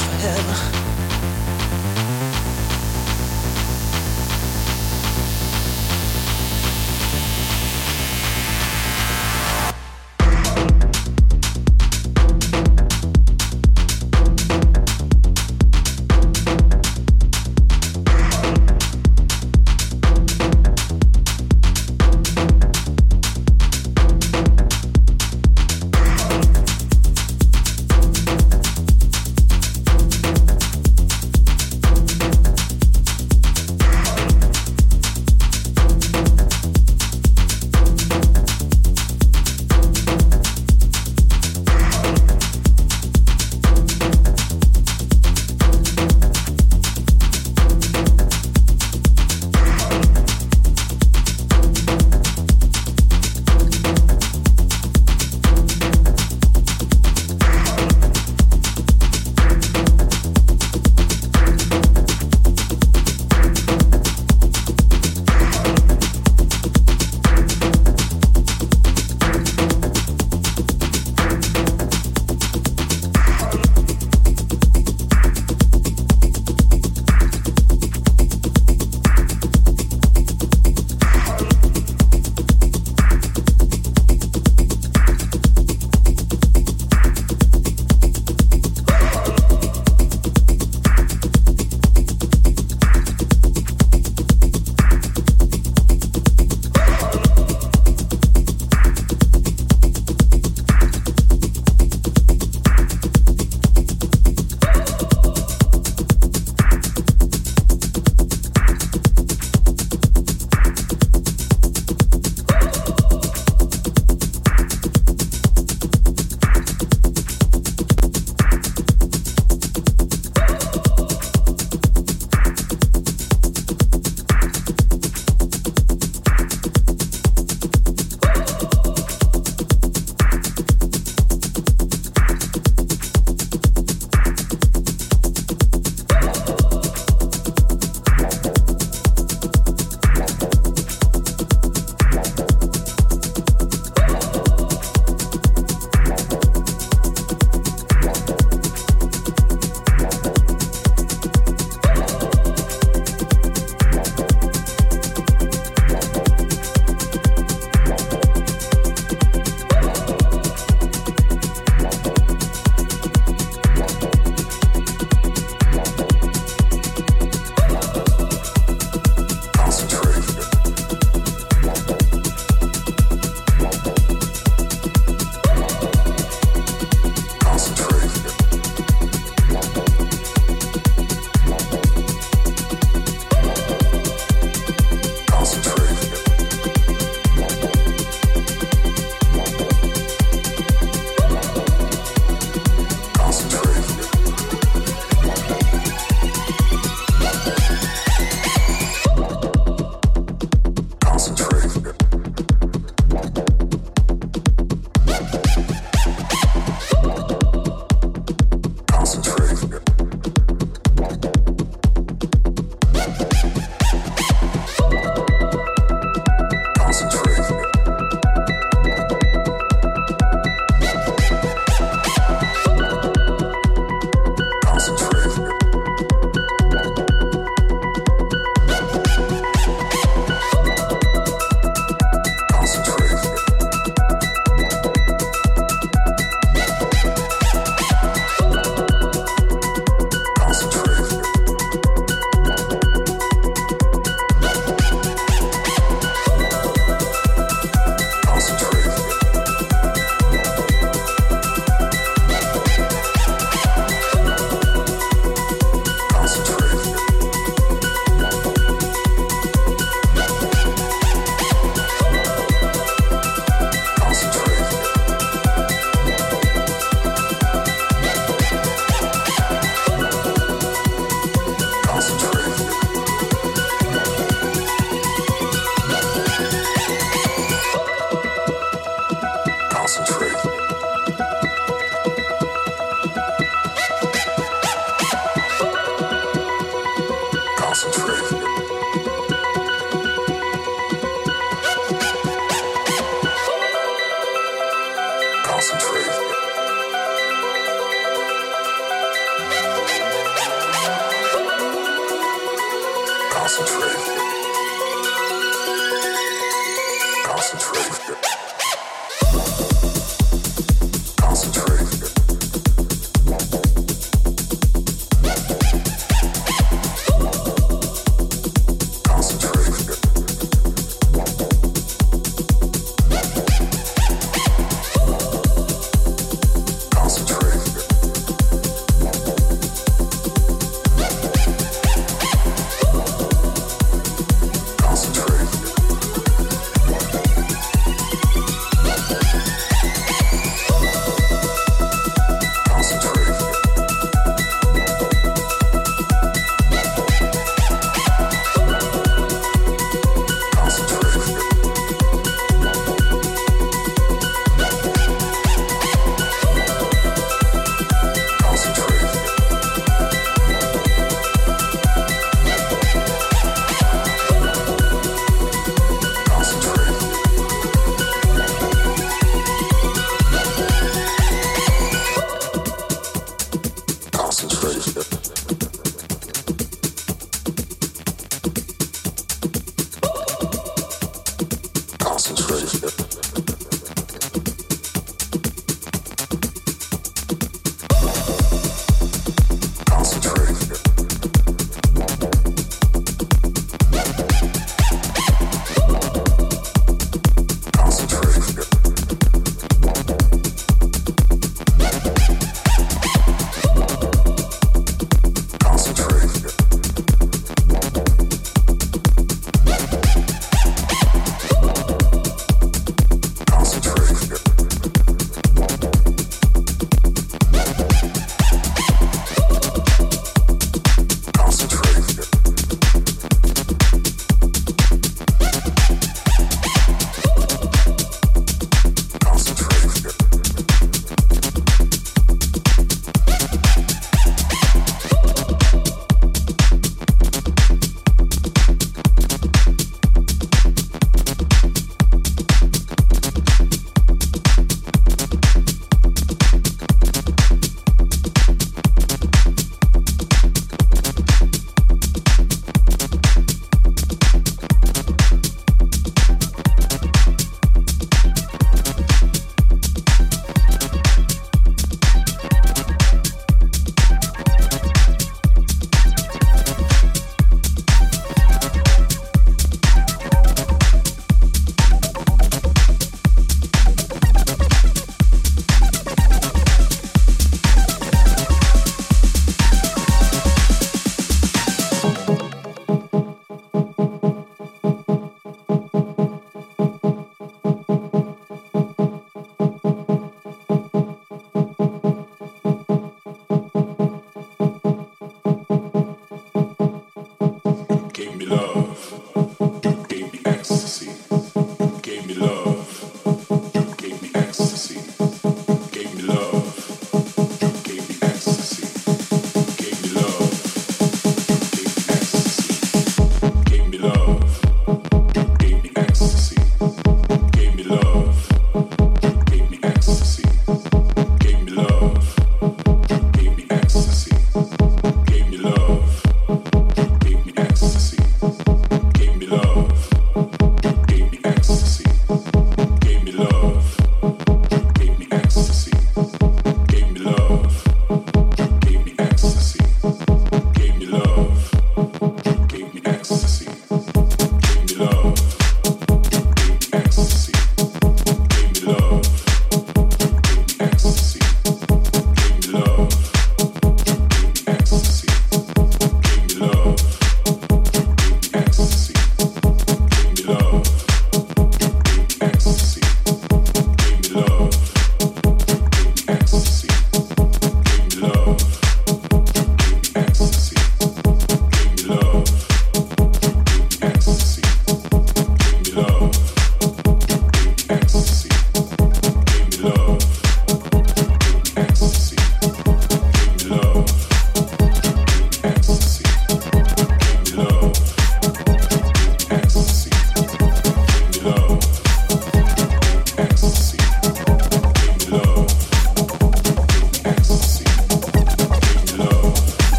forever.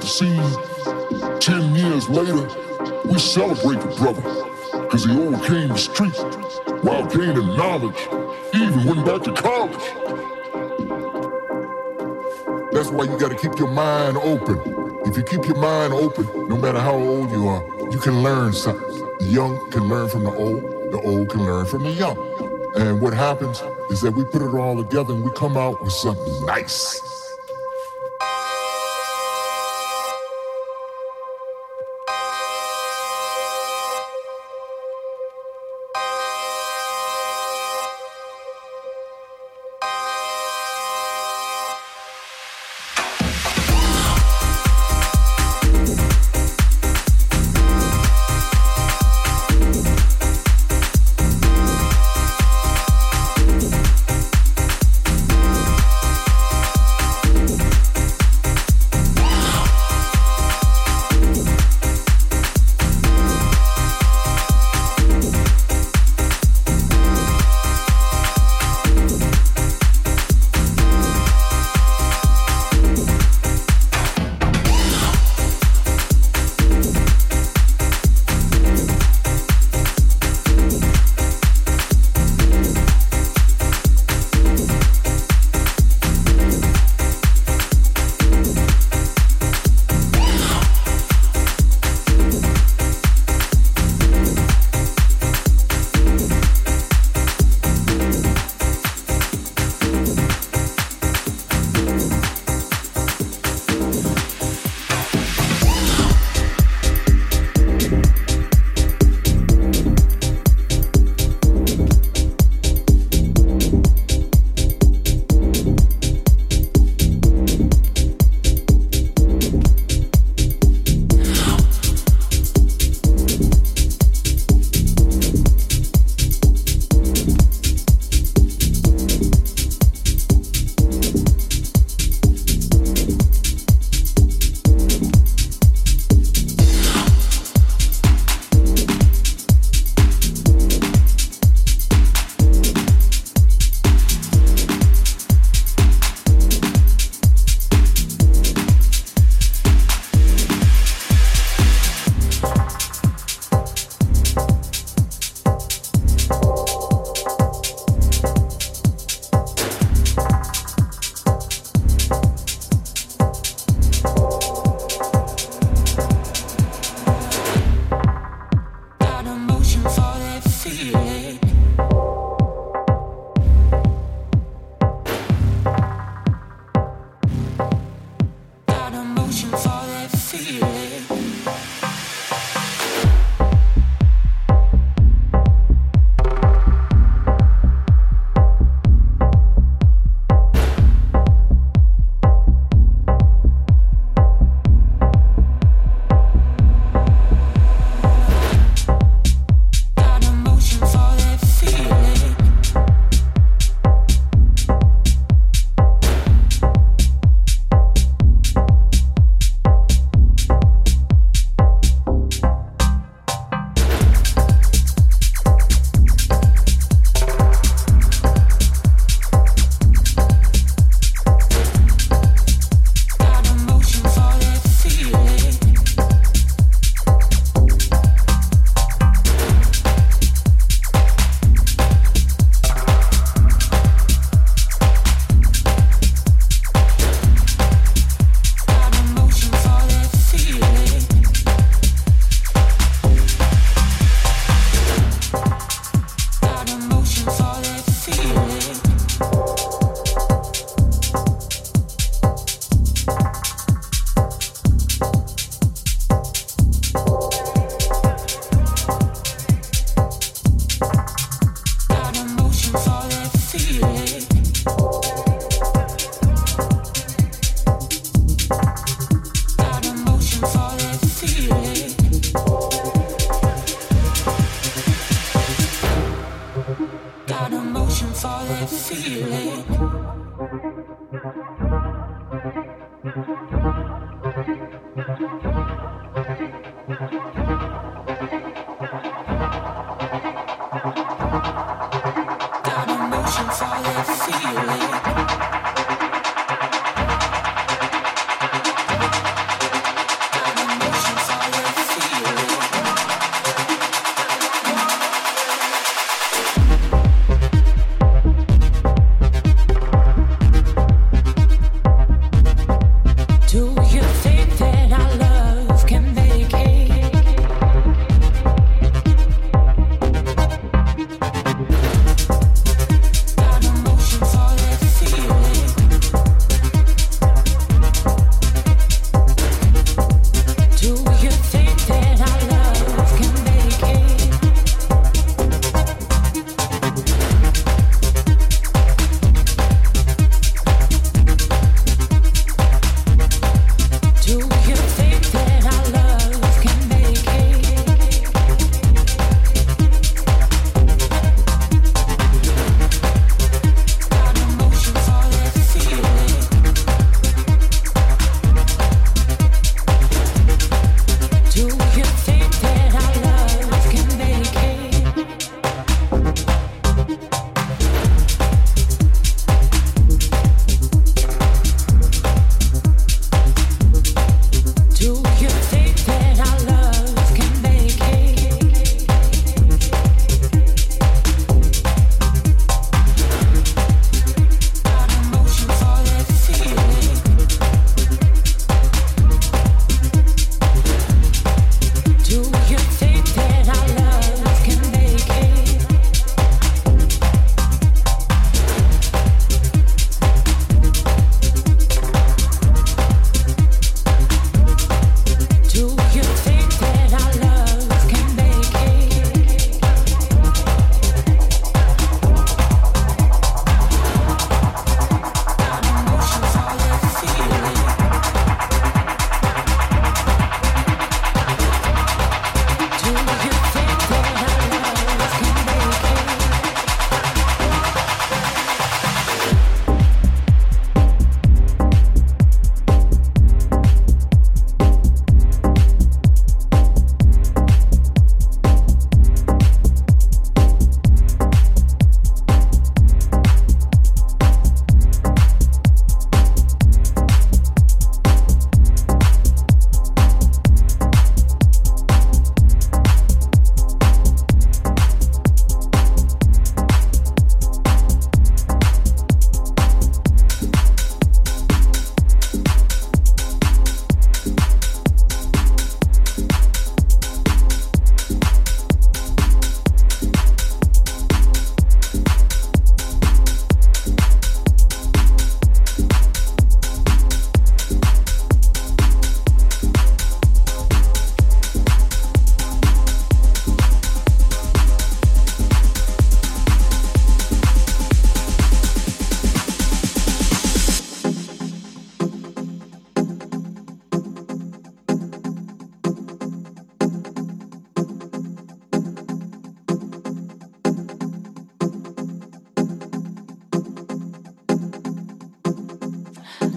The scene. Ten years later, we celebrate the brother. Cause he overcame the street while gaining knowledge. Even went back to college. That's why you gotta keep your mind open. If you keep your mind open, no matter how old you are, you can learn something. The young can learn from the old, the old can learn from the young. And what happens is that we put it all together and we come out with something nice.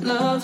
Love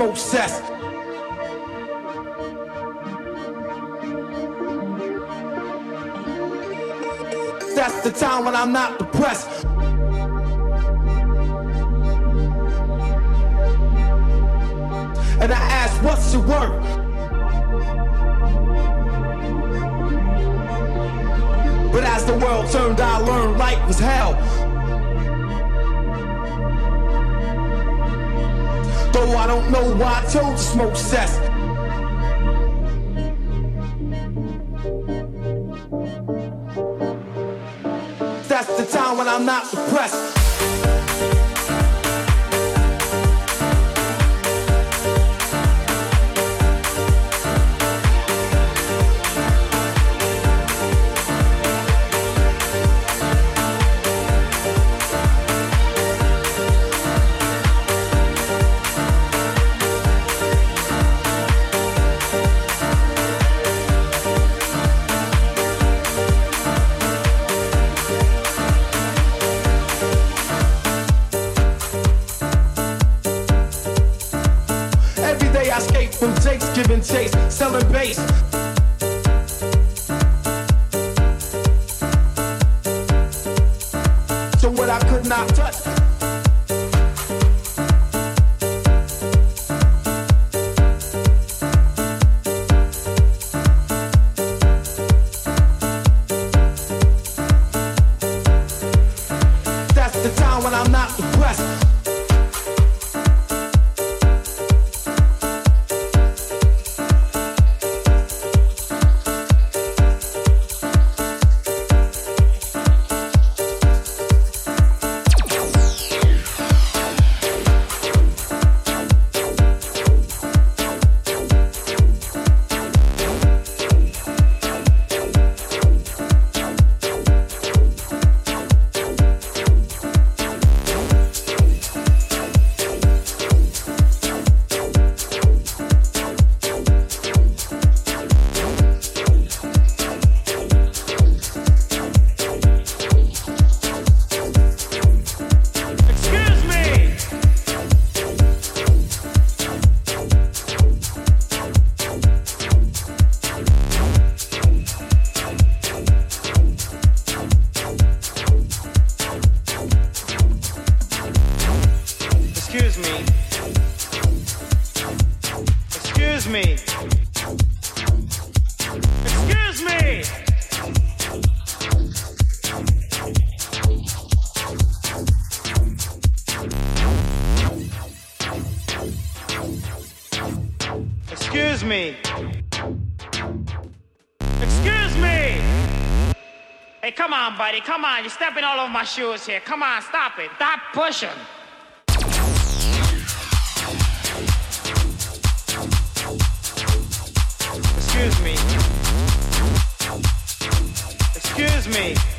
smoke cess. That's the time when I'm not depressed. And I ask, what's your worth? But as the world turned, I learned life was hell. know why I told you smoke cess. That's the time when I'm not depressed. buddy. Come on, you're stepping all over my shoes here. Come on, stop it. Stop pushing. Excuse me. Excuse me.